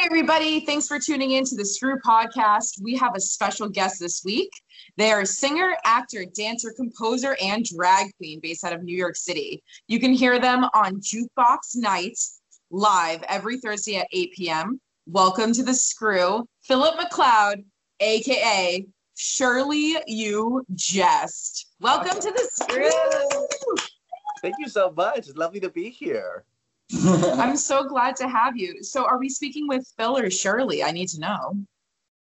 Hey, everybody. Thanks for tuning in to the Screw Podcast. We have a special guest this week. They are a singer, actor, dancer, composer, and drag queen based out of New York City. You can hear them on Jukebox Nights live every Thursday at 8 p.m. Welcome to the Screw, Philip McLeod, aka Shirley U. Jest. Welcome to the Screw. Thank you so much. It's lovely to be here. I'm so glad to have you. So, are we speaking with Phil or Shirley? I need to know.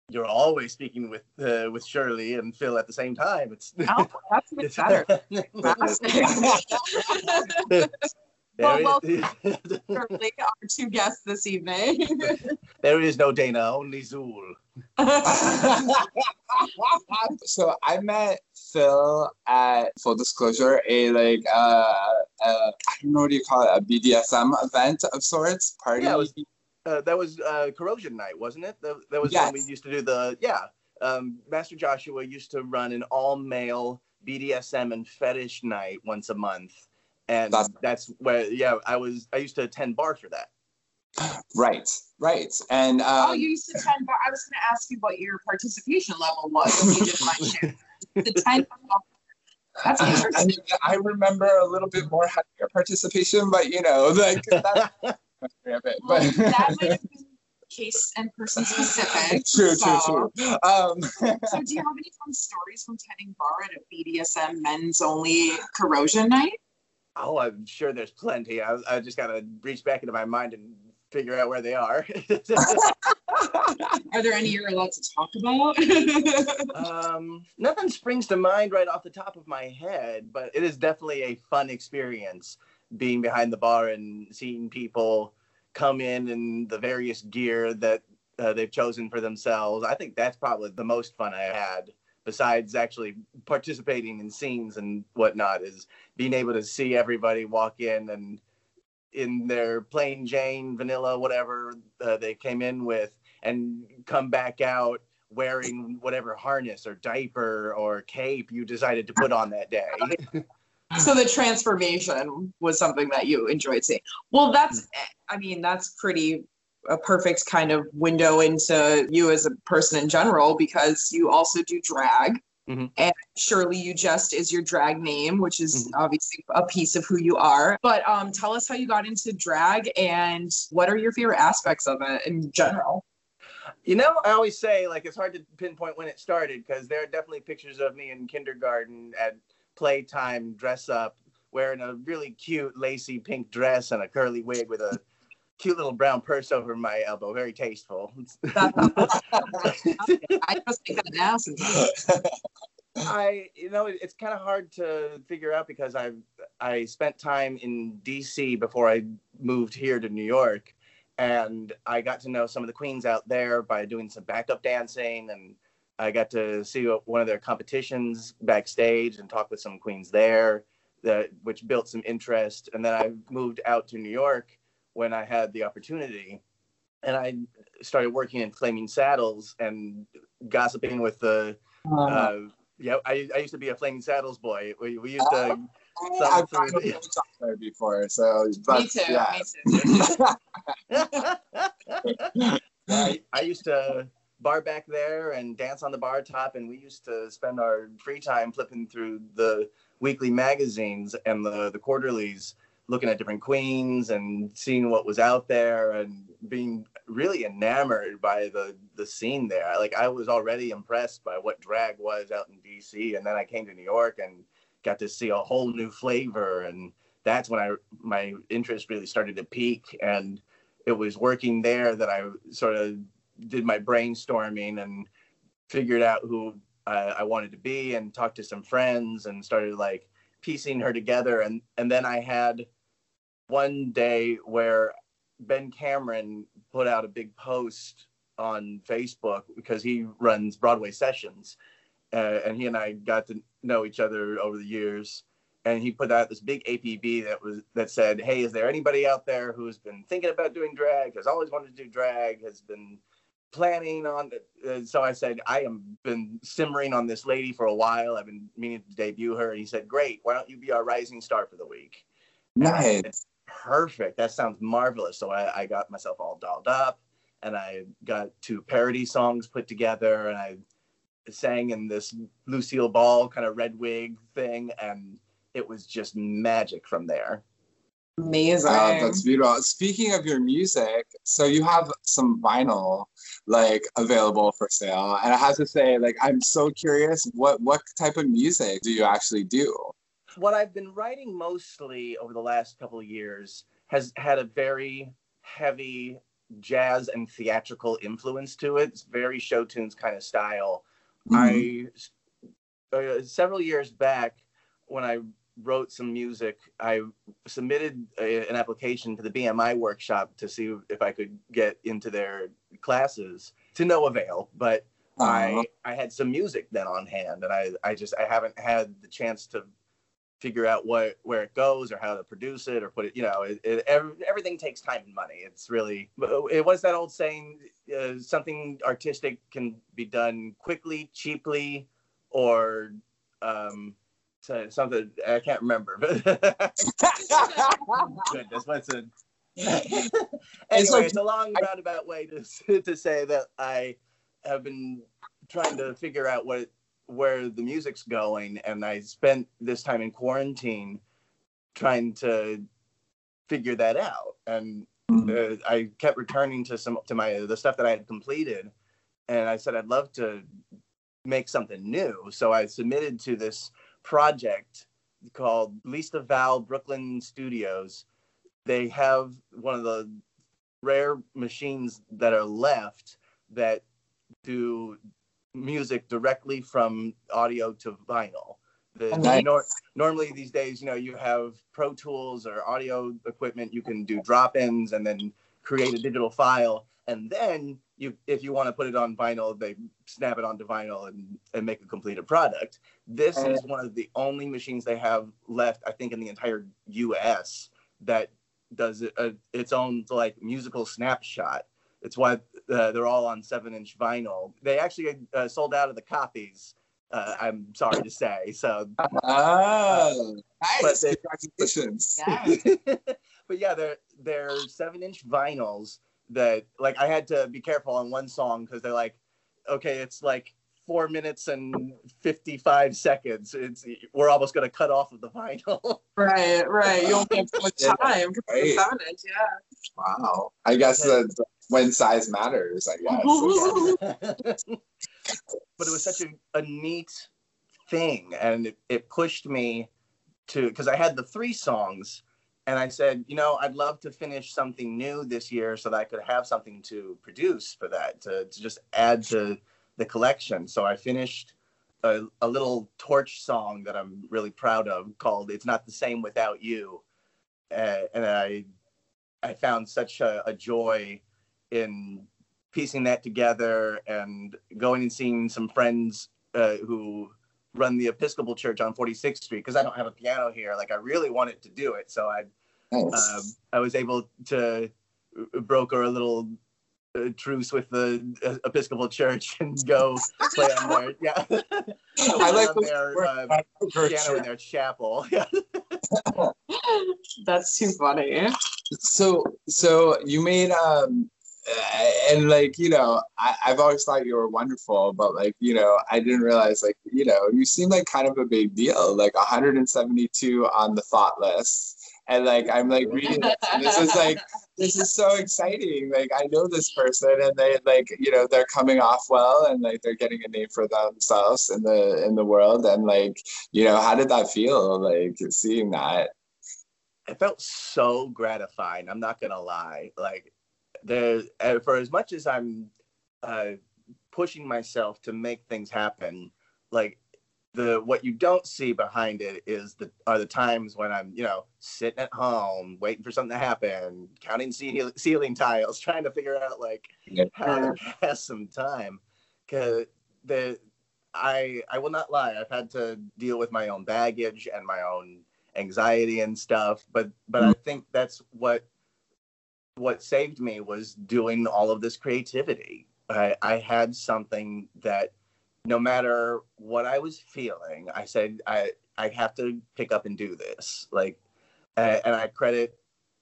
You're always speaking with uh, with Shirley and Phil at the same time. It's Oh, that's much better. Well, There is- Shirley, our two guests this evening. there is no Dana, only Zuul. so I met Phil at full disclosure, a like uh, uh I don't know what do you call it, a BDSM event of sorts, party. Yeah, was- Uh, that was uh, Corrosion Night, wasn't it? That, that was when we used to do the yeah. Um, Master Joshua used to run an all male BDSM and fetish night once a month, and That's- that's where yeah I was I used to attend bar for that. right, right, and um, oh, you used to 10 bar. I was going to ask you what your participation level was when you did my share. The 10 That's I interesting. mean, I remember a little bit more heavier participation, but you know, like that's a bit, Well, but that might have been case and person specific. true, so, true, true. Um, So, do you have any fun stories from tending bar at a BDSM men's only corrosion night? Oh, I'm sure there's plenty. I, I just gotta reach back into my mind and figure out where they are. Are there any you're allowed to talk about? um, nothing springs to mind right off the top of my head, but it is definitely a fun experience being behind the bar and seeing people come in and the various gear that uh, they've chosen for themselves. I think that's probably the most fun I had. Besides actually participating in scenes and whatnot, is being able to see everybody walk in and in their plain Jane, vanilla, whatever uh, they came in with, and come back out wearing whatever harness or diaper or cape you decided to put on that day. so the transformation was something that you enjoyed seeing. Well, that's, I mean, that's pretty a perfect kind of window into you as a person in general because you also do drag. Mhm. And Shirley U. Jest is your drag name, which is obviously a piece of who you are. But um, tell us how you got into drag and what are your favorite aspects of it in general. You know, I always say like it's hard to pinpoint when it started because there are definitely pictures of me in kindergarten at playtime, dress up, wearing a really cute lacy pink dress and a curly wig with a cute little brown purse over my elbow. Very tasteful. I just think that now since I, you know, it- it's kind of hard to figure out because I've I spent time in D.C. before I moved here to New York, and I got to know some of the queens out there by doing some backup dancing, and I got to see one of their competitions backstage and talk with some queens there, that which built some interest. And then I moved out to New York when I had the opportunity, and I started working in Flaming Saddles and gossiping with the uh, yeah, I, I used to be a Flaming Saddles boy. We, we used to. I've probably talked there before, so but, me too. yeah. Me too. I, I used to bar back there and dance on the bar top, and we used to spend our free time flipping through the weekly magazines and the, the quarterlies, looking at different queens and seeing what was out there and being really enamored by the, the scene there. Like I was already impressed by what drag was out in DC, and then I came to New York and got to see a whole new flavor and that's when I my interest really started to peak and it was working there that I sort of did my brainstorming and figured out who I wanted to be and talked to some friends and started like piecing her together and and then I had one day where Ben Cameron put out a big post on Facebook because he runs Broadway sessions uh, and he and I got to know each other over the years and he put out this big APB that was that said, "Hey, is there anybody out there who's been thinking about doing drag? Has always wanted to do drag? Has been planning on?" it?" Uh, so I said, "I am been simmering on this lady for a while. I've been meaning to debut her." And he said, "Great. Why don't you be our rising star for the week?" And said, Nice. Perfect. That sounds marvelous. So I, I got myself all dolled up and I got two parody songs put together, and I sang in this Lucille Ball kind of red wig thing, and it was just magic from there. Amazing. Wow, that's beautiful. Speaking of your music, so you have some vinyl like available for sale, and I have to say, like, I'm so curious, what what type of music do you actually do? What I've been writing mostly over the last couple of years has had a very heavy jazz and theatrical influence to it. It's very show tunes kind of style. Mm-hmm. I uh, several years back when I wrote some music. I submitted a, an application to the BMI workshop to see if I could get into their classes to no avail. But uh-huh. I I had some music then on hand, and I I just I haven't had the chance to figure out what where it goes or how to produce it or put it. You know, it, it every, everything takes time and money. It's really it was that old saying: uh, something artistic can be done quickly, cheaply, or um, so something I can't remember, but goodness, what's a anyway? It's, it's a long roundabout way to to say that I have been trying to figure out what where the music's going, and I spent this time in quarantine trying to figure that out, and mm-hmm. uh, I kept returning to some to my the stuff that I had completed, and I said I'd love to make something new, so I submitted to this project called Leesta Vall Brooklyn Studios. They have one of the rare machines that are left that do music directly from audio to vinyl. The, nice. nor, normally these days, you know, you have Pro Tools or audio equipment, you can do drop-ins and then create a digital file, and then you if you want to put it on vinyl, they snap it onto vinyl and, and make a completed product. This is one of the only machines they have left, I think, in the entire U.S. that does it, uh, its own like musical snapshot. It's why uh, they're all on seven-inch vinyl. They actually uh, sold out of the copies. Uh, I'm sorry to say. So, oh, nice! They, Congratulations. but yeah, they're they're seven-inch vinyls that like I had to be careful on one song because they're like, okay, it's like four minutes and 55 seconds. It's we're almost gonna cut off of the vinyl. right, right. You only have so much time right. seven inch, yeah. Wow. I guess okay. When size matters, I guess. but it was such a, a neat thing and it, it pushed me to because I had the three songs and I said, you know, I'd love to finish something new this year so that I could have something to produce for that, to, to just add to the collection. So I finished a, a little torch song that I'm really proud of called It's Not the Same Without You. Uh, and I, I found such a, a joy in piecing that together and going and seeing some friends uh, who run the Episcopal Church on 46th Street because I don't have a piano here. Like I really wanted to do it, so I nice. um, I was able to broker a little uh, truce with the uh, Episcopal Church and go play on their yeah. I like their uh, piano in their chapel. Yeah. That's too funny. So so you made um and like you know I, i've always thought you were wonderful but like you know i didn't realize like you know you seem like kind of a big deal like 172 on the thought list. And like i'm like reading this and this is like this is so exciting. Like i know this person and they like you know they're coming off well and like they're getting a name for themselves in the in the world. And like you know how did that feel like seeing that? It felt so gratifying i'm not gonna lie. Like there uh, for as much as I'm uh, pushing myself to make things happen, like the what you don't see behind it is the are the times when I'm you know sitting at home waiting for something to happen, counting ce- ceiling tiles, trying to figure out like how to pass some time. Cause the I I will not lie, I've had to deal with my own baggage and my own anxiety and stuff, but but I think that's what what saved me was doing all of this creativity. I, I had something that no matter what I was feeling, I said I I have to pick up and do this. Like, uh, and I credit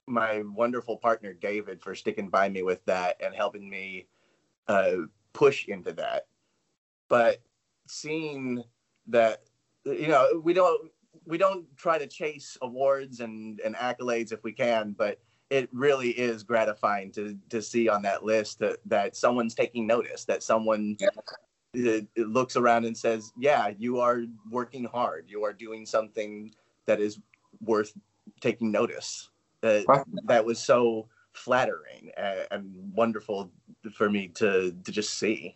my wonderful partner David for sticking by me with that and helping me uh, push into that. But seeing that, you know, we don't we don't try to chase awards and, and accolades if we can, but it really is gratifying to to see on that list that, that someone's taking notice, that someone yeah. looks around and says, "Yeah, you are working hard. You are doing something that is worth taking notice." That that was so flattering and, and wonderful for me to to just see.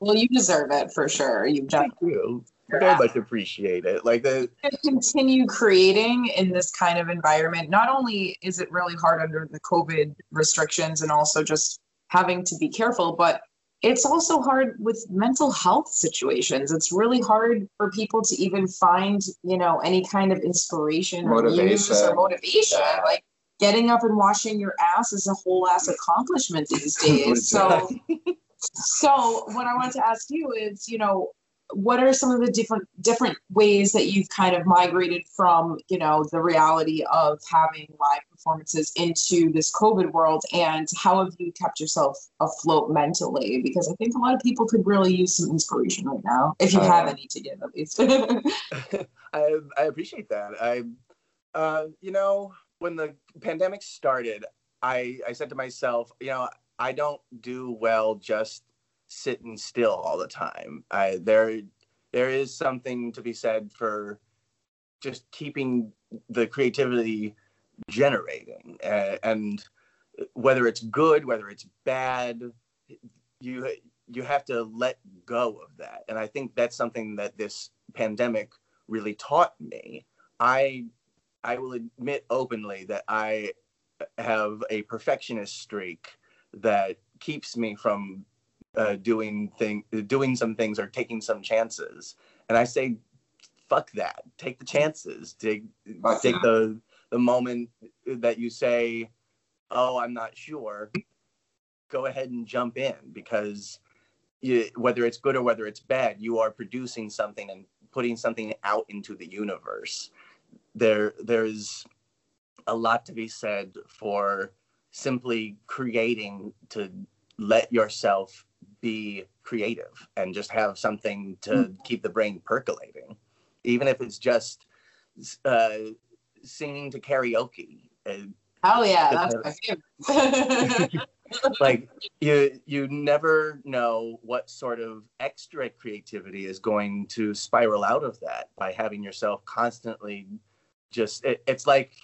Well, you deserve it for sure. You've done. Thank you very much appreciate it. Like the continue creating in this kind of environment. Not only is it really hard under the COVID restrictions and also just having to be careful, but it's also hard with mental health situations. It's really hard for people to even find, you know, any kind of inspiration or motivation or motivation. Yeah. Like getting up and washing your ass is a whole ass accomplishment these days. so so what I want to ask you is, you know, what are some of the different different ways that you've kind of migrated from you know the reality of having live performances into this covid world? And how have you kept yourself afloat mentally? Because i think a lot of people could really use some inspiration right now if you uh, have any to give at least. I, I appreciate that. I uh, you know when the pandemic started i i said to myself you know i don't do well just sitting still all the time. I, there, there is something to be said for just keeping the creativity generating, uh, and whether it's good, whether it's bad, you you have to let go of that. And I think that's something that this pandemic really taught me. I I will admit openly that I have a perfectionist streak that keeps me from uh, doing thing doing some things or taking some chances. And i say fuck that. Take the chances. Take take the the moment that you say oh i'm not sure. Go ahead and jump in because you, whether it's good or whether it's bad you are producing something and putting something out into the universe. There there's a lot to be said for simply creating to let yourself be creative and just have something to mm. keep the brain percolating, even if it's just uh, singing to karaoke. Oh yeah, that's my favorite. like you, you never know what sort of extra creativity is going to spiral out of that by having yourself constantly just. It, it's like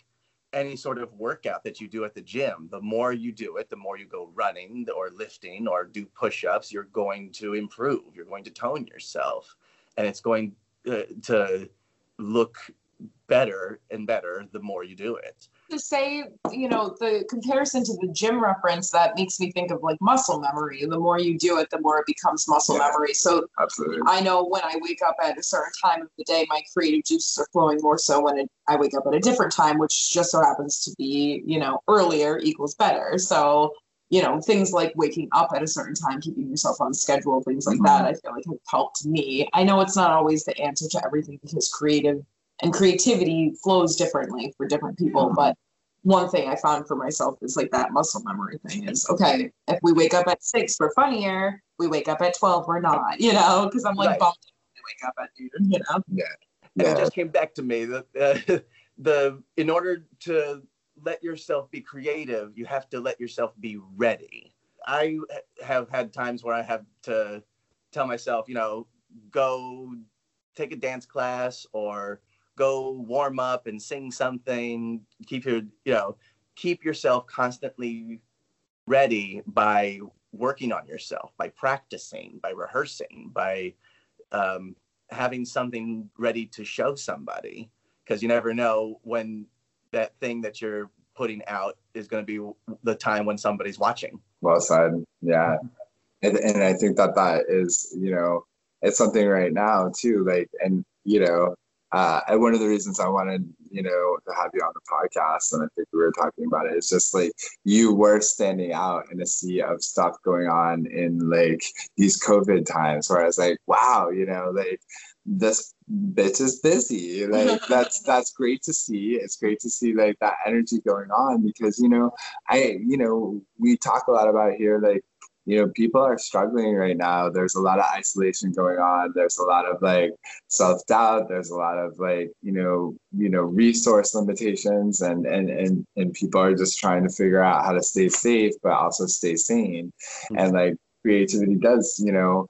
any sort of workout that you do at the gym. The more you do it, the more you go running or lifting or do push ups, you're going to improve. You're going to tone yourself. And it's going uh, to look better and better the more you do it to say, you know, the comparison to the gym reference that makes me think of like muscle memory. The more you do it, the more it becomes muscle yeah, memory. So absolutely. I know when I wake up at a certain time of the day, my creative juices are flowing more so when it, I wake up at a different time, which just so happens to be, you know, earlier equals better. So, you know, things like waking up at a certain time, keeping yourself on schedule, things like mm-hmm. that, I feel like have helped me. I know it's not always the answer to everything because creative and creativity flows differently for different people. But one thing I found for myself is like that muscle memory thing is okay, if we wake up at six, we're funnier. We wake up at 12, we're not, you know, because I'm like right. bummed when I wake up at noon, you know? Yeah. And yeah. it just came back to me that uh, the, in order to let yourself be creative, you have to let yourself be ready. I have had times where I have to tell myself, you know, go take a dance class or go warm up and sing something keep your you know keep yourself constantly ready by working on yourself by practicing by rehearsing by um, having something ready to show somebody. Because you never know when that thing that you're putting out is going to be the time when somebody's watching. Well said. Yeah. And, and i think that that is you know it's something right now too like and you know uh, and one of the reasons I wanted, you know, to have you on the podcast, and I think we were talking about it, is just like you were standing out in a sea of stuff going on in like these COVID times, where I was like, wow, you know, like this bitch is busy. Like that's that's great to see. It's great to see like that energy going on because you know I you know we talk a lot about here like you know people are struggling right now. There's a lot of isolation going on. There's a lot of like self doubt. There's a lot of like you know you know resource limitations and and and and people are just trying to figure out how to stay safe but also stay sane. Mm-hmm. And like creativity does you know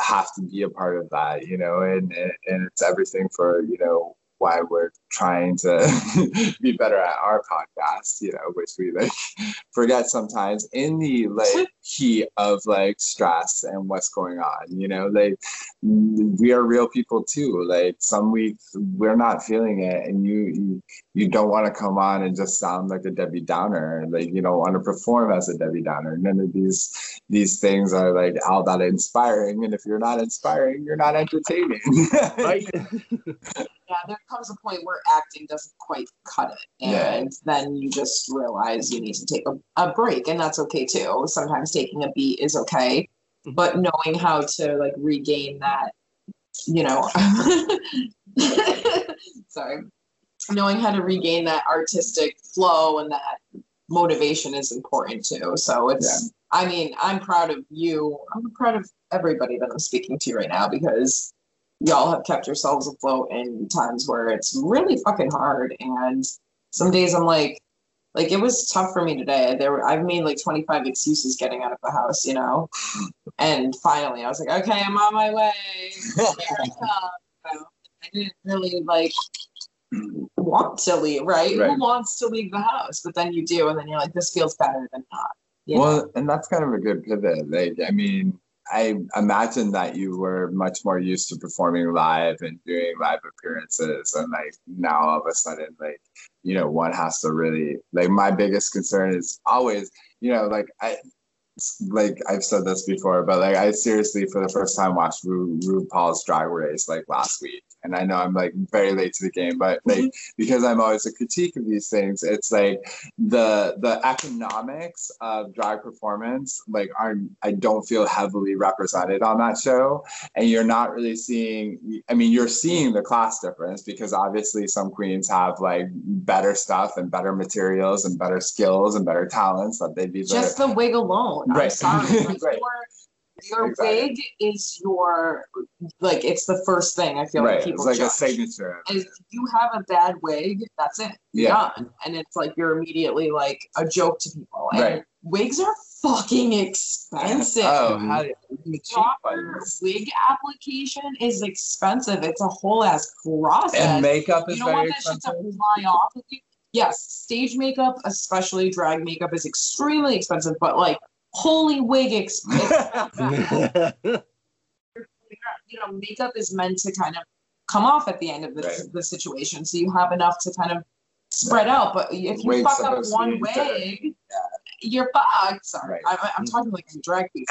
have to be a part of that, you know, and, and it's everything for, you know, why we're trying to be better at our podcast, you know, which we like forget sometimes in the like heat of like stress and what's going on, you know, like mm, we are real people too. Like some weeks we're not feeling it and you you, you don't want to come on and just sound like a Debbie Downer. Like you don't want to perform as a Debbie Downer. None of these these things are like all that inspiring. And if you're not inspiring, you're not entertaining. right. yeah, there comes a point where acting doesn't quite cut it. And yeah. then you just realize you need to take a, a break, and that's okay too. Sometimes taking a beat is okay, mm-hmm. but knowing how to like regain that, you know, sorry, knowing how to regain that artistic flow and that motivation is important too. So it's, yeah. I mean, I'm proud of you. I'm proud of everybody that I'm speaking to right now because y'all have kept yourselves afloat in times where it's really fucking hard. And some days I'm like, like it was tough for me today. There were I've made like 25 excuses getting out of the house, you know. And finally I was like, okay, I'm on my way. I, I didn't really like want to leave, right? right? Who wants to leave the house? But then you do, and then you're like, this feels better than not. Well, know? and that's kind of a good pivot. Like, I mean, I imagine that you were much more used to performing live and doing live appearances, and like now all of a sudden, like you know, one has to really like. My biggest concern is always, you know, like I like I've said this before, but like I seriously for the first time watched Ru, RuPaul's Drag Race like last week, and I know I'm like very late to the game, but like mm-hmm. because I'm always a critique of these things, it's like the the economics of drag performance like are I don't feel heavily represented on that show, and you're not really seeing. I mean, you're seeing the class difference because obviously some queens have like better stuff and better materials and better skills and better talents that they'd be just the wig alone right. I'm sorry. Like right. Your, your exactly. wig is your like it's the first thing I feel right. like people it's like judge. a signature. If you have a bad wig, that's it. Yeah. Done. And it's like you're immediately like a joke to people. And right. wigs are fucking expensive. Oh, how proper wig application is expensive. It's a whole ass process. And makeup is you don't very want that expensive. shit to fly off of you yes, stage makeup, especially drag makeup, is extremely expensive, but like holy wig expensive. you know, makeup is meant to kind of come off at the end of the, right. the situation. So you have enough to kind of spread out. But if you fuck up one wig, yeah. you're fucked. Sorry. Right. I, am talking like a drag queen.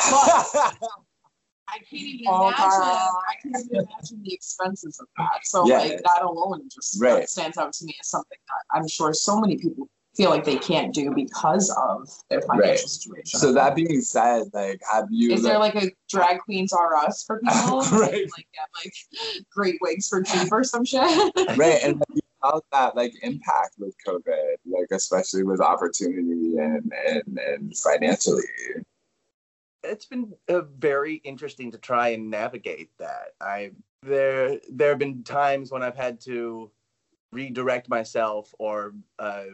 I can't even oh, imagine. I can't even imagine the expenses of that. So yeah. like that alone just right. stands out to me as something that I'm sure so many people feel like they can't do because of their financial right. situation. So that being said, like, have you? Is like, there like a drag queens are us for people? right. Like get like great wigs for cheap or some shit. right, and like, how that like impact with COVID, like especially with opportunity and and and financially it's been uh, very interesting to try and navigate that. I there there have been times when I've had to redirect myself or uh,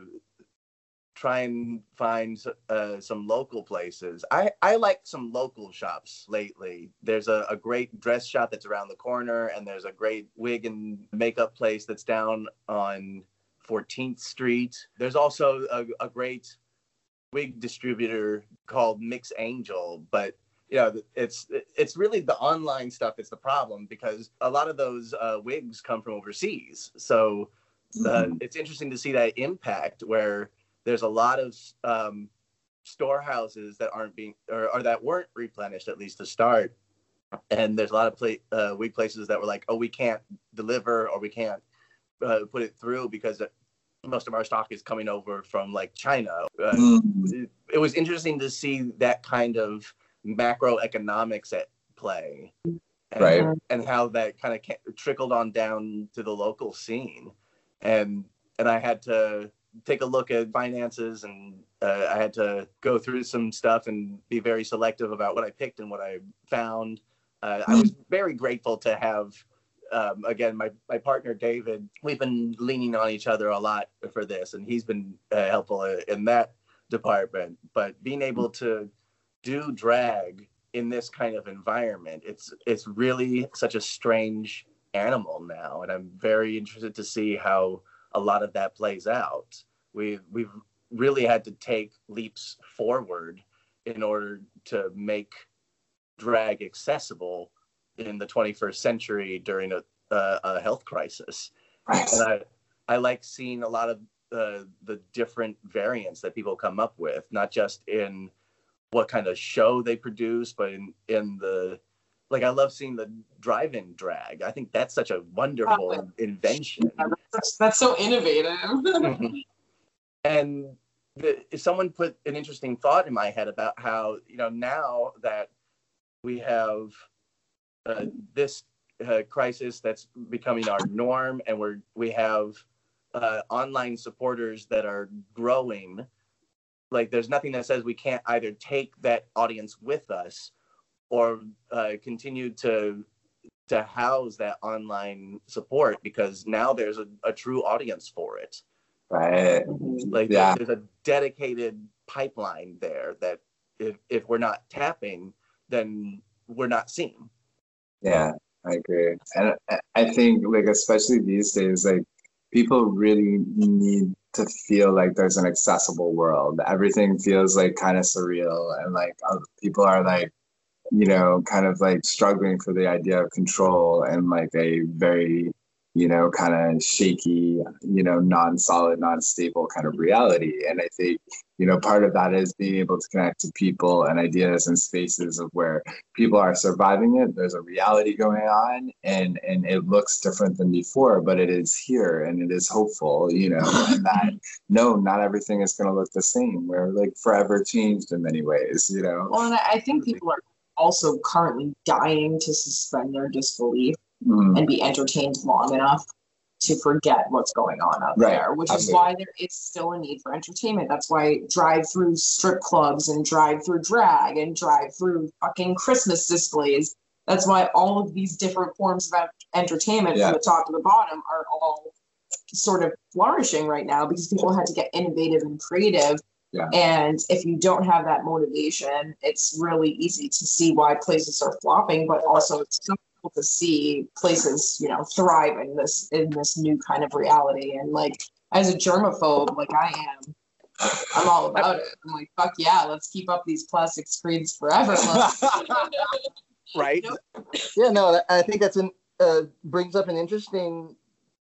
try and find uh, some local places. I, I like some local shops lately. There's a, a great dress shop that's around the corner, and there's a great wig and makeup place that's down on 14th Street. There's also a, a great wig distributor called Mix Angel, but you know it's it's really the online stuff that's the problem because a lot of those uh, wigs come from overseas. So uh, mm-hmm. it's interesting to see that impact where there's a lot of um, storehouses that aren't being or, or, that weren't replenished at least to start, and there's a lot of play, uh, wig places that were like, oh, we can't deliver or we can't uh, put it through because most of our stock is coming over from like China. Uh, mm. it, it, was interesting to see that kind of macroeconomics at play. and, Right. and how that kind of trickled on down to the local scene and and i had to take a look at finances and uh, i had to go through some stuff and be very selective about what i picked and what i found. Uh, i was very grateful to have um, again my, my partner david we've been leaning on each other a lot for this and he's been uh, helpful in that department. But being able to do drag in this kind of environment it's it's really such a strange animal now and i'm very interested to see how a lot of that plays out we we've really had to take leaps forward in order to make drag accessible in the 21st century during a, a, a health crisis Right. and I, I like seeing a lot of uh, the different variants that people come up with, not just in what kind of show they produce, but in in the like I love seeing the drive-in drag. I think that's such a wonderful Oh. invention. That's, that's so innovative. Mhm. and the, someone put an interesting thought in my head about how you know now that we have uh, this uh, crisis that's becoming our norm, and we're we have uh, online supporters that are growing. Like, there's nothing that says we can't either take that audience with us, or uh, continue to to house that online support because now there's a, a true audience for it. Right. Like Yeah. there's a dedicated pipeline there that if, if we're not tapping, then we're not seeing. Yeah, I agree. And I- think like especially these days, like people really need to feel like there's an accessible world. Everything feels like kind of surreal and like people are like, you know, kind of like struggling for the idea of control and like a very, you know, kind of shaky, you know, non-solid, non-stable kind of reality. And I think, you know, part of that is being able to connect to people and ideas and spaces of where people are surviving it. There's a reality going on and and it looks different than before but it is here and it is hopeful you know and that no not everything is going to look the same. We're like forever changed in many ways you know? Well, and I think people are also currently dying to suspend their disbelief Mm, and be entertained long enough to forget what's going on out Right, there, which is absolutely. why there is still a need for entertainment. That's why drive-through strip clubs and drive-through drag and drive-through fucking Christmas displays. That's why all of these different forms of entertainment Yeah. from the top to the bottom are all sort of flourishing right now because people had to get innovative and creative. Yeah. And if you don't have that motivation, it's really easy to see why places are flopping, but also it's so cool to see places, you know, thrive in this in this new kind of reality. And like as a germaphobe, like I am, I'm all about it. I'm like, fuck yeah, let's keep up these plastic screens forever. Right? Yeah, no, I I think that's an uh, brings up an interesting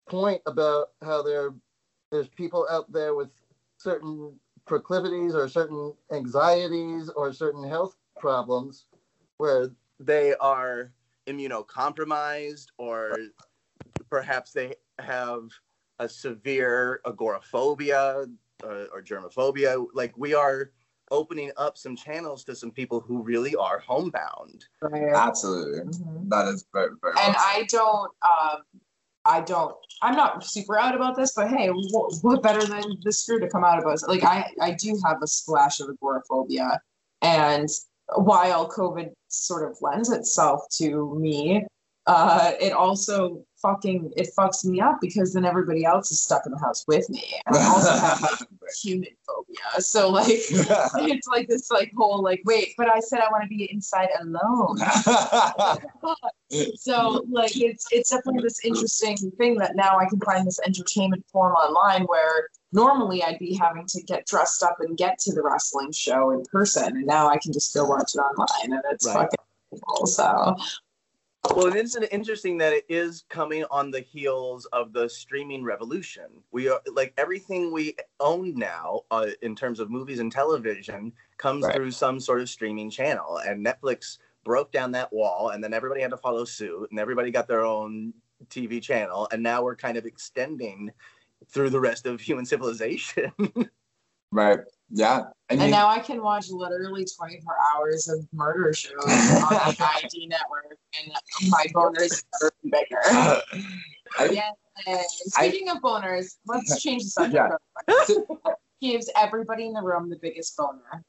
point about how there there's people out there with certain proclivities or certain anxieties or certain health problems where They are immunocompromised, or perhaps they have a severe agoraphobia uh, or germophobia. Like we are opening up some channels to some people who really are homebound. absolutely Mhm. that is very, very and well I don't, um, I don't, I'm not super out about this, but hey, what, what better than the screw to come out of us? Like I, I do have a splash of agoraphobia, and while COVID sort of lends itself to me, uh, it also fucking it fucks me up because then everybody else is stuck in the house with me, and I also have human phobia. So like, it's like this like whole like wait, but I said I want to be inside alone. So like it's it's definitely this interesting thing that now I can find this entertainment form online where normally I'd be having to get dressed up and get to the wrestling show in person, and now I can just go watch it online, and it's Right. fucking cool. So Well, it is interesting that it is coming on the heels of the streaming revolution. We are like everything we own now uh, in terms of movies and television comes Right. through some sort of streaming channel, and Netflix broke down that wall, and then everybody had to follow suit, and everybody got their own TV channel, and now we're kind of extending through the rest of human civilization. Right. Yeah. And, you- now I can watch literally 24 hours of murder shows on the ID network, and my boners are bigger. I- Yeah. Speaking of boners, let's change the subject. Yeah. Gives everybody in the room the biggest boner.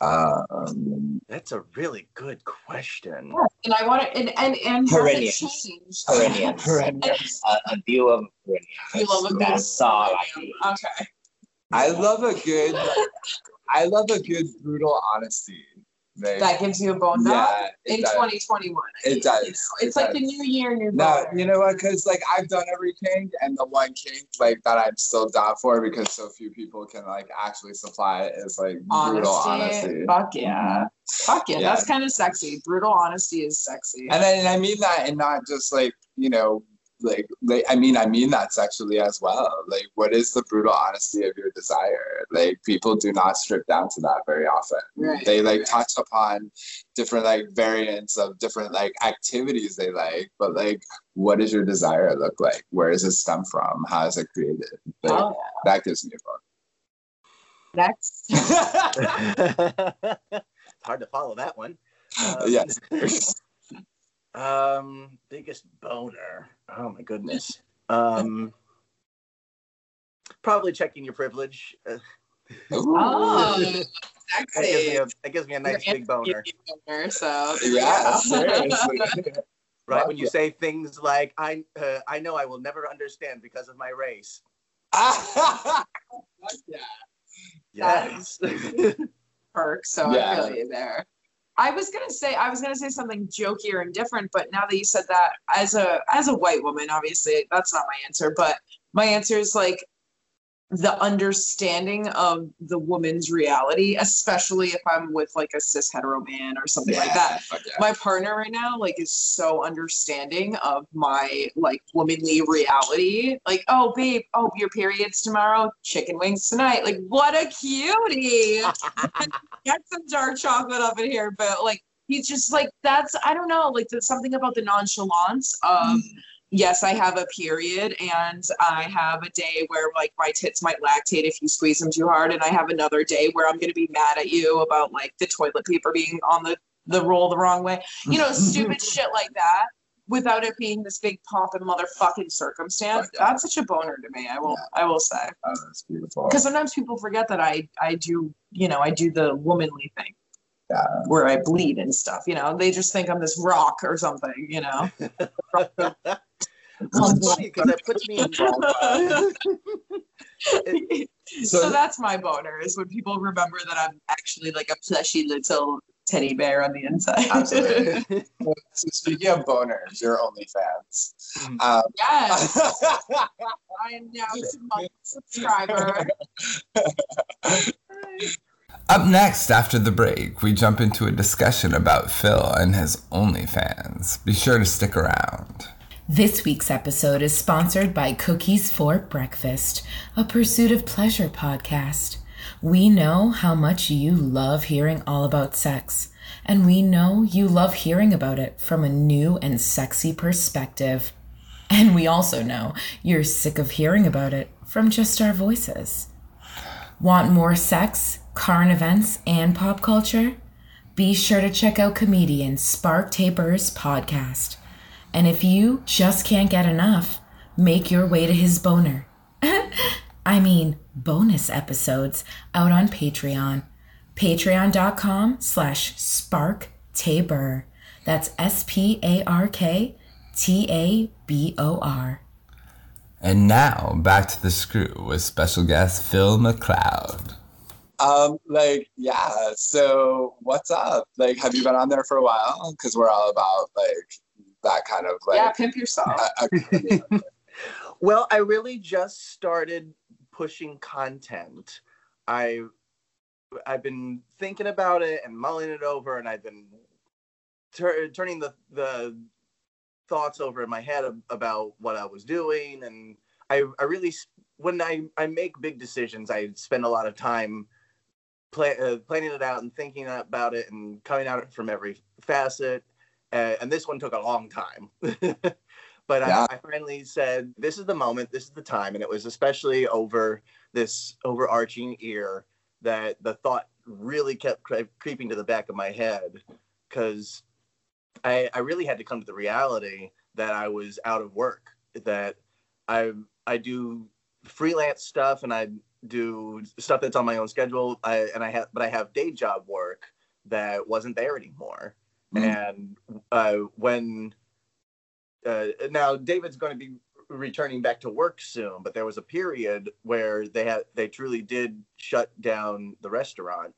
Um, That's a really good question. And I want to, and and and has it Perennials. changed? Perennials. perennials. a, a view of perennials. You love a good That's all I perennial. do. Okay. I love a good I love a good brutal honesty. Like, That gives you a bone dog yeah, in does. 2021. I It does. you know, it's It like the new year, new No, you know what? Because like I've done every kink, and the one kink like that I'm still down for because so few people can like actually supply it is like brutal honesty. Fuck yeah. Fuck yeah. Yeah. That's kind of sexy. Brutal honesty is sexy. And then I mean that, and not just like you know, like, like I mean I mean that sexually as well. Like, what is the brutal honesty of your desire? Like, people do not strip down to that very often. Right. They like touch upon different like variants of different like activities they like, but like, what does your desire look like? Where does it stem from? How is it created? Like, Oh, that gives me a a it's hard to follow that one. Um, yes. Um, biggest boner. Oh my goodness. Um, probably checking your privilege. Oh, that, gives me sexy. a, that gives me a nice You're big boner. anti-boner, so Yeah, Right when you say things like, "I, uh, I know I will never understand because of my race." yeah. Yes. perk, so Yeah. I feel you there. I was gonna say I was gonna say something jokier and different, but now that you said that, as a as a white woman, obviously that's not my answer. But my answer is like the understanding of the woman's reality, especially if I'm with like a cis hetero man or something like that. yeah. My partner right now like is so understanding of my like womanly reality. Like, oh babe, oh your period's tomorrow, chicken wings tonight. Like, what a cutie get some dark chocolate up in here, but like he's just like that's I don't know, like there's something about the nonchalance of mm. Yes, I have a period and I have a day where like my tits might lactate if you squeeze them too hard, and I have another day where I'm gonna be mad at you about like the toilet paper being on the the roll the wrong way. You know, stupid shit like that. Without it being this big pomp and motherfucking circumstance, that's such a boner to me. I will, I will say Oh, that's beautiful. because sometimes people forget that I I do you know I do the womanly thing Yeah. where I bleed and stuff. You know, they just think I'm this rock or something. You know, Well, it's funny because that puts me in. so, So- that's my boner is when people remember that I'm actually like a fleshy little teddy bear on the inside. Absolutely. So speaking of boners, your OnlyFans. Um, yes, I am now a subscriber. Up next, after the break, we jump into a discussion about Phil and his OnlyFans. Be sure to stick around. This week's episode is sponsored by Cookies for Breakfast, a Pursuit of Pleasure podcast. We know how much you love hearing all about sex, and we know you love hearing about it from a new and sexy perspective. And we also know you're sick of hearing about it from just our voices. Want more sex, current events, and pop culture? Be sure to check out comedian Spark Tabor's podcast. And if you just can't get enough, make your way to his boner. I mean, bonus episodes out on Patreon. Patreon.com slash Spark Tabor. That's S P A R K T A B O R. And now, back to the screw with special guest Phil McLeod. um, like, yeah. So what's up? Like, have you been on there for a while? Because we're all about like that kind of like. yeah, pimp yourself. a- a- Well, I really just started pushing content. I I've been thinking about it and mulling it over, and I've been tur- turning the the thoughts over in my head ab- about what I was doing, and I I really when I I make big decisions, I spend a lot of time play, uh, planning it out and thinking about it and coming at it from every facet. Uh, and this one took a long time. But Yeah. I, I finally said, "This is the moment. This is the time," and it was especially over this overarching ear that the thought really kept cre- creeping to the back of my head because I, I really had to come to the reality that I was out of work. That I I do freelance stuff and I do stuff that's on my own schedule. I, and I have but I have day job work that wasn't there anymore. Mhm. And uh, when uh, now David's going to be returning back to work soon, but there was a period where they had they truly did shut down the restaurant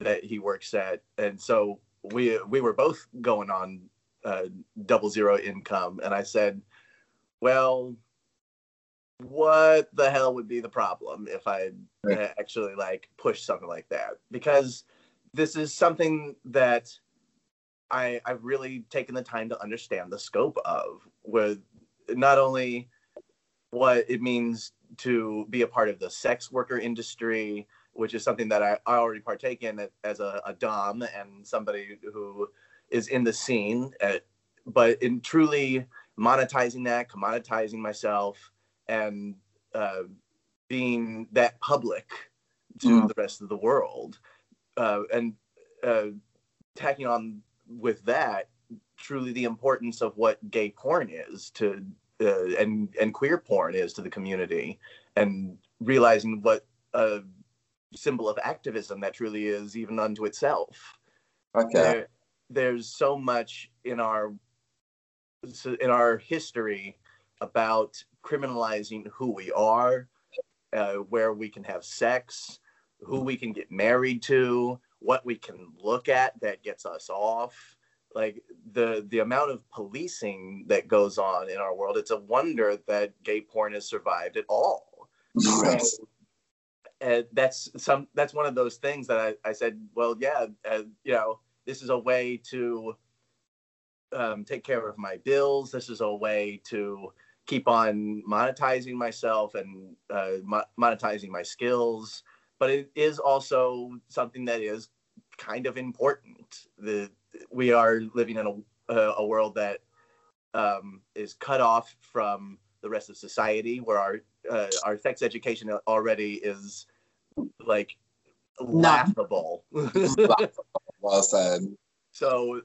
that he works at, and so we we were both going on uh, double zero income, and I said, well. What the hell would be the problem if I actually like push something like that? Because this is something that I I've really taken the time to understand the scope of with not only what it means to be a part of the sex worker industry, which is something that I, I already partake in as a, a dom and somebody who is in the scene, uh, but in truly monetizing that, commoditizing myself, and uh, being that public to Mhm. the rest of the world, uh, and uh, tacking on with that truly the importance of what gay porn is to uh, and and queer porn is to the community and realizing what a symbol of activism that truly is even unto itself Okay. there, there's so much in our in our history about criminalizing who we are uh, where we can have sex who we can get married to what we can look at that gets us off. Like the the amount of policing that goes on in our world it's a wonder that gay porn has survived at all. Right. so, uh, that's some that's one of those things that I, I said well yeah uh, you know this is a way to um, take care of my bills. This is a way to keep on monetizing myself and uh, mo- monetizing my skills. But it is also something that is kind of important. The we are living in a, a, a world that um, is cut off from the rest of society where our uh, our sex education already is like laughable. Well said. so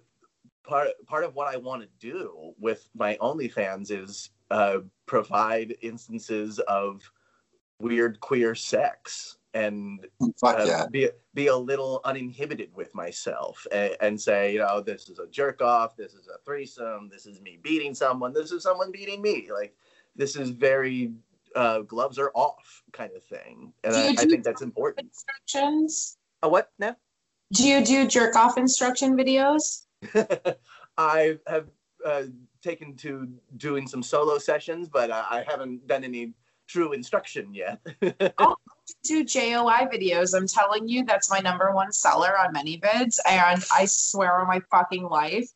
part part of what I want to do with my OnlyFans is uh, provide instances of weird queer sex and Fuck uh, yeah. be be a little uninhibited with myself and, and say, you know, this is a jerk off, this is a threesome, this is me beating someone, this is someone beating me. Like this is very uh, gloves are off kind of thing, and Do I, you I think that's important. Instructions. Oh, what now? Do you do jerk off instruction videos? I have uh, taken to doing some solo sessions, but uh, I haven't done any true instruction yet. do JOI videos. I'm telling you, that's my number one seller on many ManyVids. And I swear on my fucking life,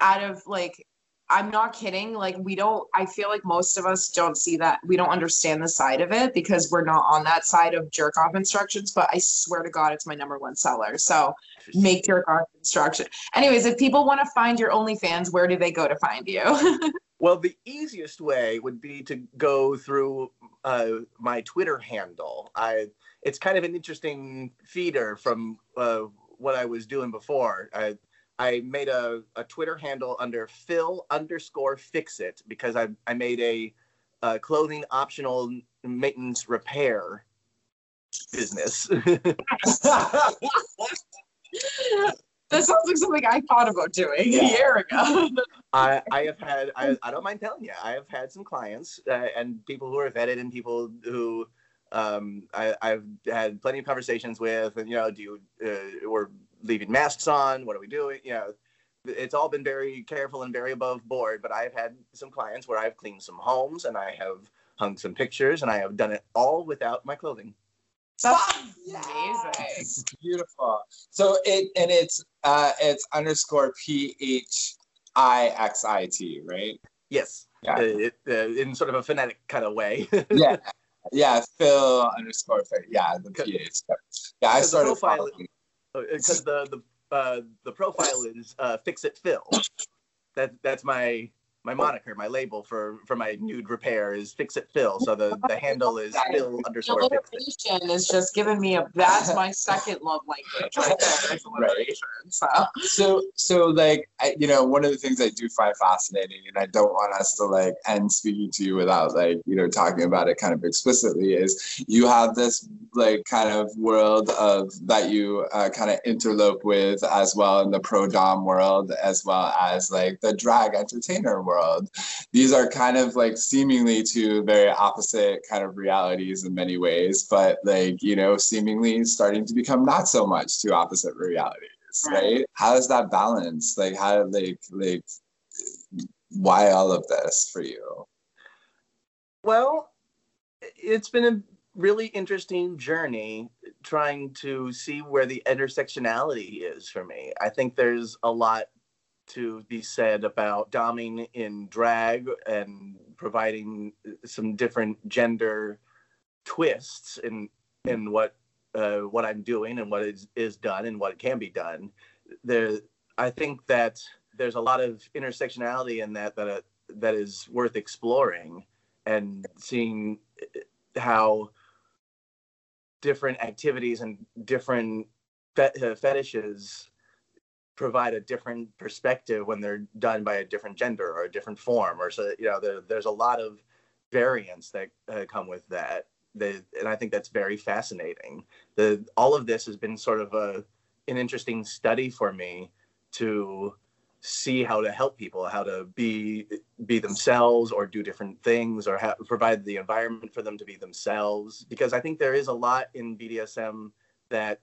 out of like, I'm not kidding. Like, we don't, I feel like most of us don't see that. We don't understand the side of it because we're not on that side of jerk off instructions. But I swear to God, it's my number one seller. So make jerk off instruction. Anyways, if people want to find your OnlyFans, where do they go to find you? Well, the easiest way would be to go through uh, my Twitter handle. I it's kind of an interesting feeder from uh, what I was doing before. I I made a, a Twitter handle under Phil underscore fix it because I I made a, uh clothing optional maintenance repair business. that sounds like something I thought about doing a year ago. I, I have had I, I don't mind telling you I have had some clients uh, and people who are vetted and people who um, I, I've had plenty of conversations with and you know do you uh, we're leaving masks on what are we doing you know it's all been very careful and very above board but I've had some clients where I've cleaned some homes and I have hung some pictures and I have done it all without my clothing That's Yeah. amazing. Beautiful. So it and it's uh it's underscore P H I X I T, right? yes Yeah. uh, it, uh, in sort of a phonetic kind of way Yeah. Yeah, Phil underscore Phil. Yeah, the PH. Yeah, I Because the started profile- following. because the the uh, the profile is uh, fix it Phil. That that's my my moniker, my label for for my nude repair is Fix It Phil. So the the handle is Phil underscore Fix It. Alliteration is just giving me a. That's my second love language right there. is. So so so like I, you know one of the things i do find fascinating and i don't want us to like end speaking to you without like you know talking about it kind of explicitly is you have this like kind of world of that you uh, kind of interlope with as well in the pro dom world as well as like the drag entertainer world. These are kind of like seemingly two very opposite kind of realities in many ways but like you know seemingly starting to become not so much two opposite realities right. how is that balance like how like like why all of this for you? Well, it's been a really interesting journey trying to see where the intersectionality is for me. I think there's a lot to be said about doming in drag and providing some different gender twists in in what uh, what I'm doing and what is is done and what can be done. There, I think that there's a lot of intersectionality in that that uh, that is worth exploring and seeing how different activities and different fe- uh, fetishes provide a different perspective when they're done by a different gender or a different form or so you know there, there's a lot of variants that uh, come with that the, and i think that's very fascinating. The all of this has been sort of a an interesting study for me to see how to help people how to be be themselves or do different things or ha- provide the environment for them to be themselves. Because i think there is a lot in bdsm that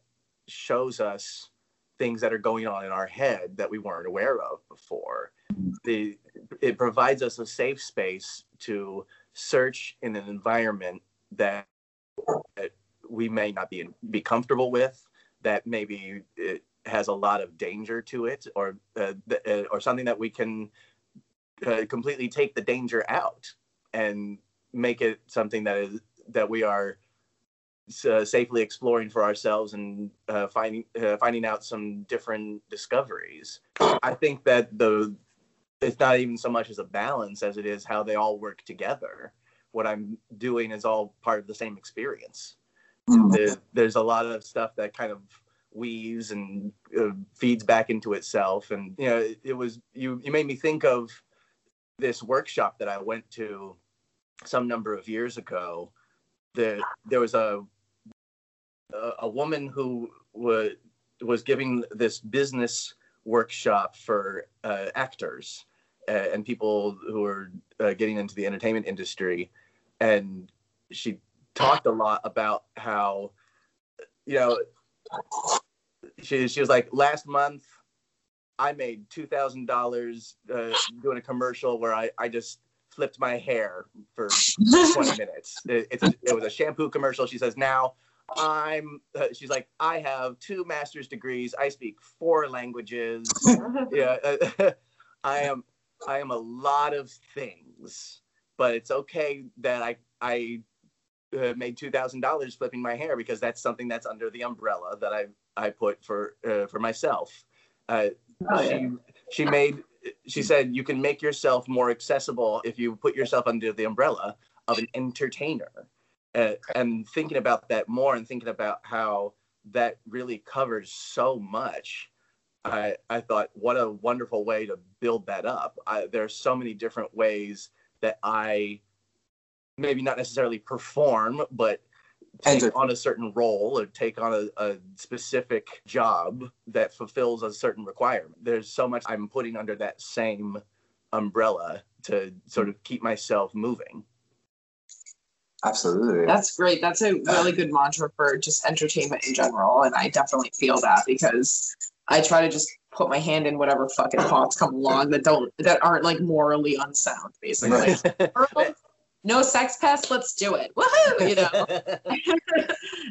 shows us things that are going on in our head that we weren't aware of before. The it provides us a safe space to search in an environment that, that we may not be be comfortable with that maybe it has a lot of danger to it or uh, th- uh, or something that we can uh, completely take the danger out and make it something that is that we are uh, safely exploring for ourselves and uh, finding uh, finding out some different discoveries. I think that the it's not even so much as a balance as it is how they all work together. What I'm doing is all part of the same experience. There- there's a lot of stuff that kind of weaves and uh, feeds back into itself, and you know, it, it was you. You made me think of this workshop that I went to some number of years ago. The, there was a a, a woman who was was giving this business workshop for uh, actors uh, and people who are uh, getting into the entertainment industry, and she talked a lot about how you know she she was like last month I made two thousand dollars uh, doing a commercial where I I just flipped my hair for 20 minutes. It, it's a, it was a shampoo commercial. She says now I'm. Uh, she's like I have two master's degrees. I speak four languages. yeah, uh, I am. I am a lot of things, but it's okay that I I uh, made two thousand dollars flipping my hair because that's something that's under the umbrella that I I put for uh, for myself. Uh, Oh, yeah. she she made she said you can make yourself more accessible if you put yourself under the umbrella of an entertainer uh, and thinking about that more and thinking about how that really covers so much i i thought what a wonderful way to build that up I, there's so many different ways that i maybe not necessarily perform but take on a certain role or take on a, a specific job that fulfills a certain requirement. There's so much I'm putting under that same umbrella to sort of keep myself moving. Absolutely That's great. That's a really good mantra for just entertainment in general. And I definitely feel that because I try to just put my hand in whatever fucking thoughts come along that don't that aren't like morally unsound, basically. Girl, no sex pest, let's do it. Woohoo! You know.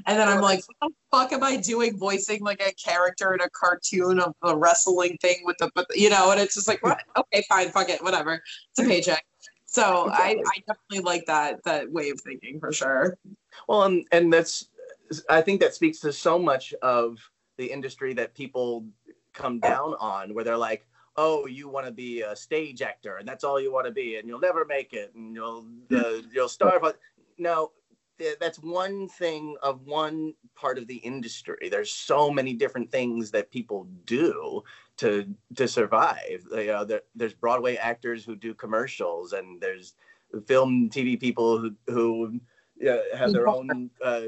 and then I'm like, what the fuck am I doing voicing like a character in a cartoon of a wrestling thing with the but you know, and it's just like what okay, fine, fuck it, whatever. It's a paycheck. So I, I definitely like that that way of thinking for sure. Well, and, and that's, I think that speaks to so much of the industry that people come down on, where they're like, oh, you want to be a stage actor and that's all you want to be, and you'll never make it, and you'll uh, you'll starve. on-" No, that's one thing of one part of the industry. There's so many different things that people do to to survive. You know, there, there's Broadway actors who do commercials, and there's film TV people who who uh, have their own uh,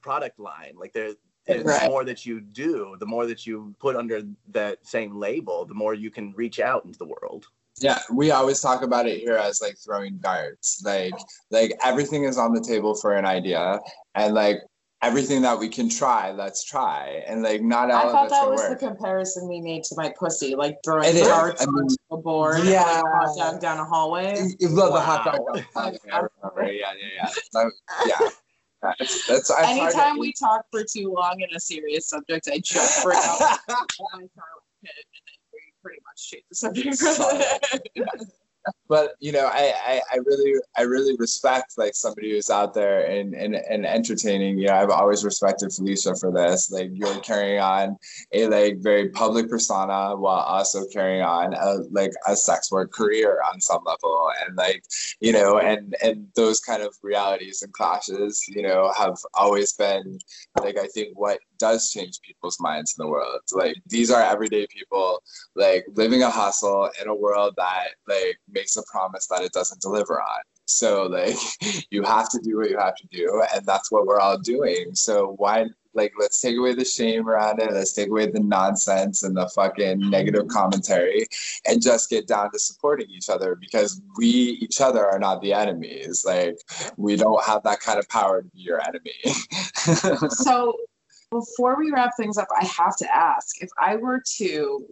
product line. Like there, the Right. more that you do, the more that you put under that same label, the more you can reach out into the world. Yeah, we always talk about it here as like throwing darts. Like like everything is on the table for an idea and like everything that we can try, let's try. And like not I all of thought that was work. the comparison we made to my pussy, like throwing It darts I mean, onto a board, and yeah. like hot dog down a hallway. You love the hot Wow. dog. I. Yeah, yeah, yeah. That- yeah. That's, that's Anytime we talk for too long in a serious subject, I just bring up my Pitt, and then pretty much change the subject. but you know I, I i really i really respect like somebody who's out there and and, and entertaining. You know i've always respected felicia for this. Like you're carrying on a like very public persona while also carrying on a like a sex work career on some level. And like you know and and those kind of realities and clashes you know have always been like i think what does change people's minds in the world. Like these are everyday people like living a hustle in a world that like makes a promise that it doesn't deliver on. So like you have to do what you have to do and that's what we're all doing. So why like let's take away the shame around it. Let's take away the nonsense and the fucking negative commentary and just get down to supporting each other because we each other are not the enemies. Like we don't have that kind of power to be your enemy. So before we wrap things up, I have to ask if I were to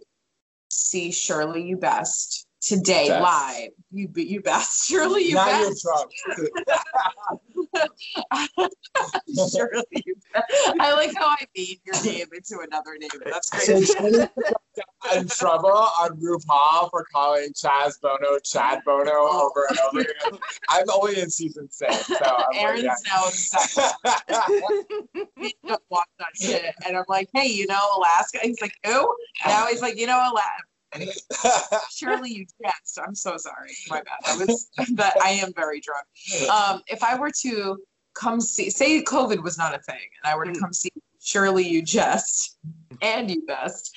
see Shirley You Best today live, you you best, Shirley You Best. Shirley You Best. I like how I made your name into another name. That's great. In trouble on RuPaul for calling Chaz Bono Chad Bono over and over again. I'm only in season six, so I'm like, Aaron's yeah. now obsessed. Don't watch that shit. And I'm like, hey, you know Alaska? He's like, who? Now he's like, you know Alaska. Shirley U. Jest. I'm so sorry. My bad. I was but I am very drunk. Um, if I were to come see say COVID was not a thing and I were to come see Shirley U. Jest and You Best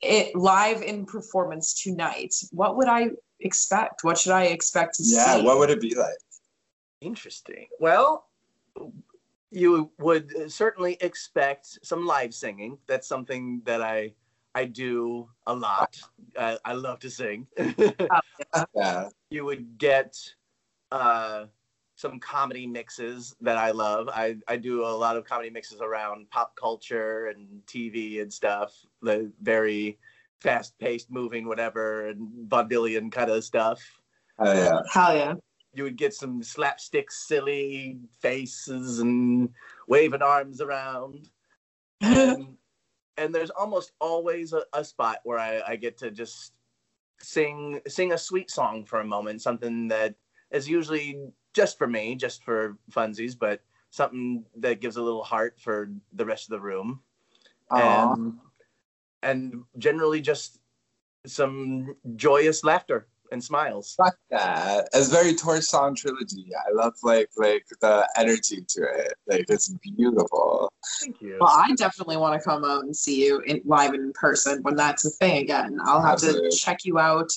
it live in performance tonight, what would I expect? What should I expect to yeah, see? what would it be like? Interesting. Well, you would certainly expect some live singing. That's something that I I do a lot. I, I love to sing. Yeah. you would get uh, some comedy mixes that I love. I, I do a lot of comedy mixes around pop culture and TV and stuff. The very fast paced, moving, whatever, and vaudevillian kind of stuff. Oh, yeah. Hell yeah. You would get some slapstick, silly faces and waving arms around. And, and there's almost always a, a spot where I, I get to just sing sing a sweet song for a moment, something that is usually just for me, just for funsies, but something that gives a little heart for the rest of the room. And and generally just some joyous laughter and smiles. Fuck that. It's very Torch Song Trilogy. I love like like the energy to it. Like it's beautiful. Thank you. Well, I definitely want to come out and see you in, live in person when that's a thing again. I'll have Absolutely. to check you out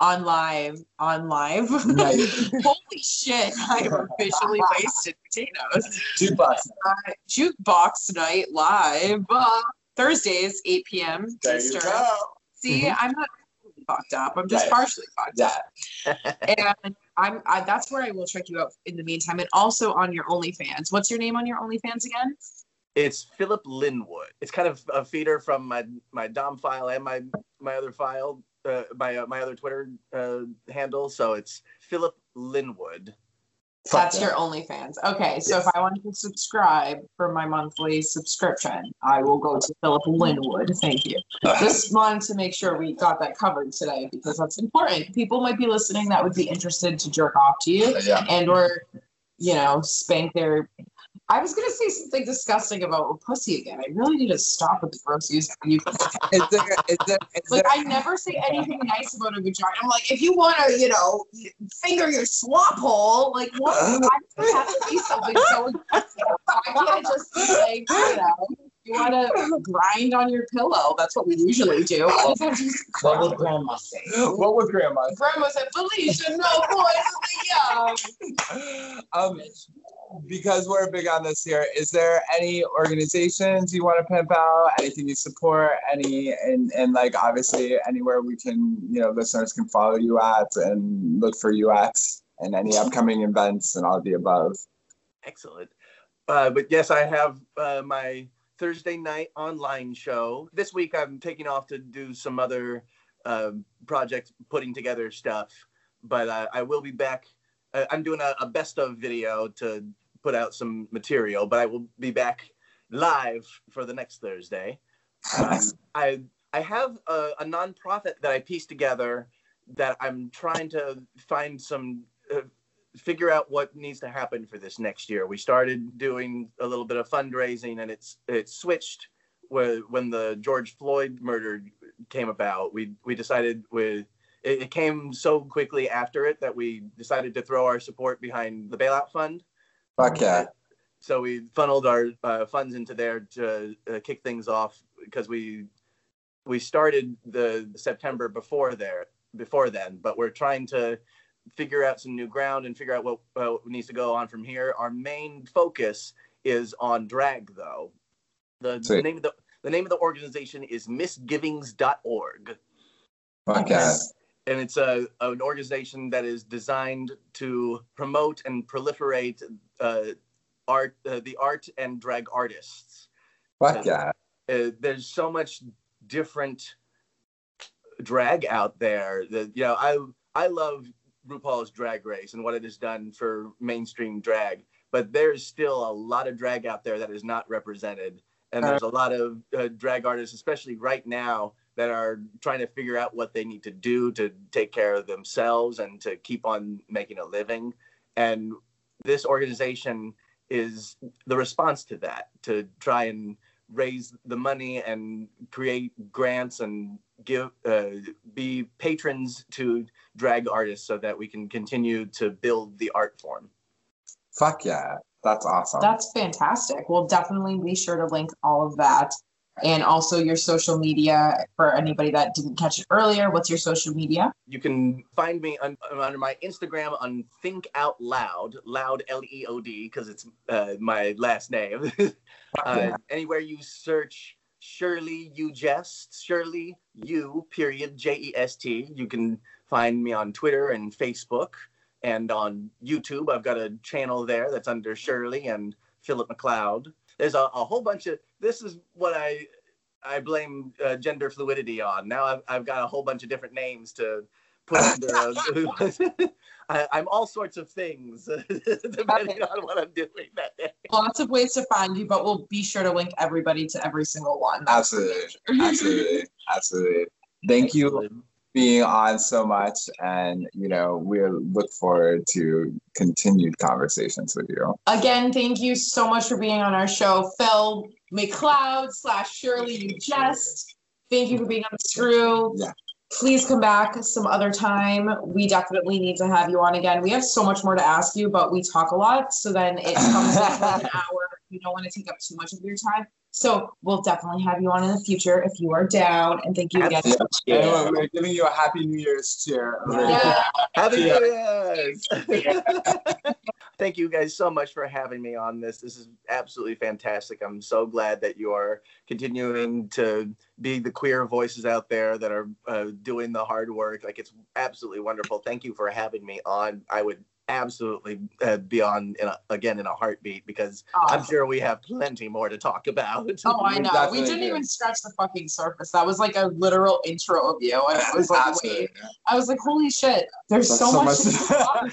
on live. On live. Right. Holy shit! I am officially wasted potatoes. Jukebox. Uh, jukebox night live uh, Thursdays, 8 p.m. There you go. See, I'm not totally fucked up. I'm just Right. partially fucked up. And I'm I, that's where I will check you out in the meantime, and also on your OnlyFans. What's your name on your OnlyFans again? It's Philip Lynwood. It's kind of a feeder from my my Dom file and my my other file, uh, my uh, my other Twitter uh, handle. So it's Philip Lynwood. Fuck That's yeah. your OnlyFans. Okay, so if I wanted to subscribe for my monthly subscription, I will go to Philip Lynwood. Thank you. Just wanted to make sure we got that covered today because that's important. People might be listening that would be interested to jerk off to you Yeah. and or you know spank their I was gonna say something disgusting about pussy again. I really need to stop with the gross use. of You Is there, is there, is like there, I never say anything nice about a vagina. I'm like, if you want to, you know, finger your swap hole, like what? Why does it have to be something so? Why can't it just be like, you know, you want to grind on your pillow? That's what we usually do. Why does it just What would grandma say? what would grandma Grandma said, Felicia, no boys in the young. um, because we're big on this here, is there any organizations you want to pimp out? Anything you support? Any and and like obviously anywhere we can, you know, listeners can follow you at and look for you at and any upcoming events and all of the above. Excellent. Uh, but yes, I have uh, my Thursday night online show. This week I'm taking off to do some other uh, project putting together stuff, but uh, I will be back. Uh, I'm doing a, a best of video to put out some material, but I will be back live for the next Thursday. Um, I I have a, a nonprofit that I pieced together that I'm trying to find some uh, figure out what needs to happen for this next year. We started doing a little bit of fundraising, and it's it switched when the George Floyd murder came about. We we decided with it, it came so quickly after it that we decided to throw our support behind the bailout fund. Fuck yeah. So we funneled our uh, funds into there to uh, kick things off because we we started the September before there before then, but we're trying to figure out some new ground and figure out what, uh, what needs to go on from here. Our main focus is on drag, though. The, the name of the the name of the organization is misgivings.org Fuck yeah. and it's a an organization that is designed to promote and proliferate uh, art, uh, the art and drag artists. Fuck yeah. Uh, there's so much different drag out there that you know. I I love RuPaul's Drag Race and what it has done for mainstream drag, but there's still a lot of drag out there that is not represented, and there's a lot of uh, drag artists, especially right now, that are trying to figure out what they need to do to take care of themselves and to keep on making a living. And this organization is the response to that to try and raise the money and create grants and give uh, be patrons to drag artists so that we can continue to build the art form. Fuck yeah. That's awesome. That's fantastic. We'll definitely be sure to link all of that. And also your social media for anybody that didn't catch it earlier. What's your social media? You can find me on, under my Instagram on Think Out Loud, loud L E O D, because it's uh, my last name. uh, anywhere you search Shirley U. Jest, Shirley You period J E S T. You can find me on Twitter and Facebook and on YouTube. I've got a channel there that's under Shirley and Philip McLeod. There's a, a whole bunch of this is what I I blame uh, gender fluidity on. Now I've, I've got a whole bunch of different names to put under. A, I, I'm all sorts of things depending on what I'm doing that day. Lots of ways to find you, but we'll be sure to link everybody to every single one. Absolutely. Absolutely. Absolutely. Thank you being on so much and you know we look forward to continued conversations with you Again, thank you so much for being on our show, Phil McLeod slash Shirley U. Jest. Thank you for being on the screw. Yeah. Please come back some other time. We definitely need to have you on again. We have so much more to ask you, but we talk a lot. So then it comes in like an hour. We don't want to take up too much of your time. So we'll definitely have you on in the future if you are down. And thank you again. yeah. and we're giving you a happy new year's cheer Yeah. Happy Yeah. New Year's! Thank you guys so much for having me on this. This is absolutely fantastic. I'm so glad that you are continuing to be the queer voices out there that are uh, doing the hard work. Like it's absolutely wonderful. Thank you for having me on. I would absolutely uh, be on in a, again in a heartbeat because I'm sure we have plenty more to talk about. Oh, I We know. We didn't even scratch the fucking surface. That was like a literal intro of you. And I was like, wait. I was like, holy shit. There's so, so much. much- to talk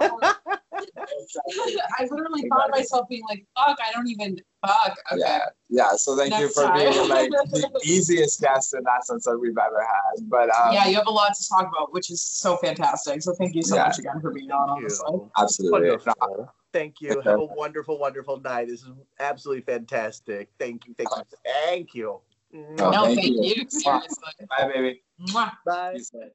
about. I literally thought myself being like, fuck, I don't even fuck. Okay. yeah yeah so thank you for time. being like the easiest guest in that sense that we've ever had but um yeah, you have a lot to talk about, which is so fantastic. So thank you so Yeah. much again for being on, Thank honestly. absolutely Thank you. Have a wonderful, wonderful night. This is absolutely fantastic. Thank you. Thank you. Thank you. Oh, no, thank thank you. you. Seriously. Bye, baby. Mwah. Bye. Peace out.